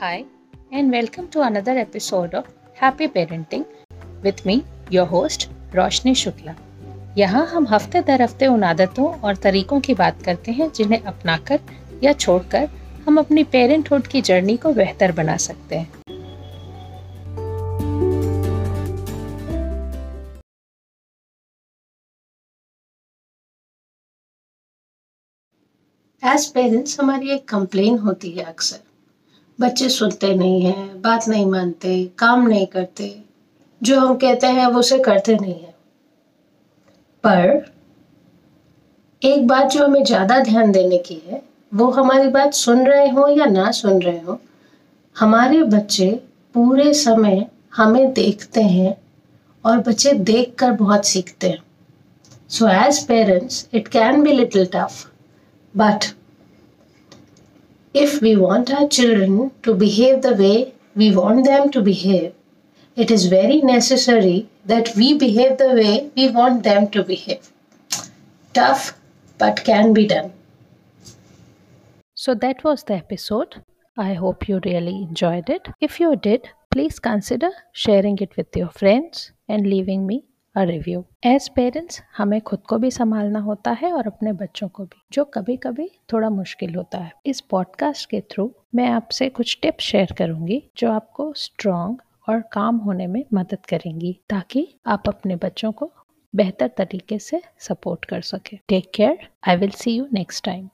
Hi, and welcome to another episode of Happy Parenting with me, your host, रोशनी शुक्ला यहाँ हम हफ़्ते दर हफ़्ते उन आदतों और तरीकों की बात करते हैं जिन्हें अपनाकर या छोड़कर हम अपनी पेरेंटहुड की जर्नी को बेहतर बना सकते हैं। एज पेरेंट्स हमारी एक कंप्लेन होती है अक्सर। बच्चे सुनते नहीं हैं, बात नहीं मानते, काम नहीं करते। जो हम कहते हैं, वो उसे करते नहीं है। पर एक बात जो हमें ज़्यादा ध्यान देने की है, वो हमारी बात सुन रहे हो या ना सुन रहे हो, हमारे बच्चे पूरे समय हमें देखते हैं और बच्चे देख कर बहुत सीखते हैं। So as parents it can be little tough but if we want our children to behave the way we want them to behave, it is very necessary that we behave the way we want them to behave. Tough, but can be done. So that was the episode. I hope you really enjoyed it. If you did, please consider sharing it with your friends and leaving me a review as parents हमें खुद को भी संभालना होता है और अपने बच्चों को भी, जो कभी कभी थोड़ा मुश्किल होता है। इस पॉडकास्ट के थ्रू मैं आपसे कुछ टिप्स शेयर करूँगी, जो आपको स्ट्रॉन्ग और काम होने में मदद करेंगी, ताकि आप अपने बच्चों को बेहतर तरीके से सपोर्ट कर सके। Take care I will see you next time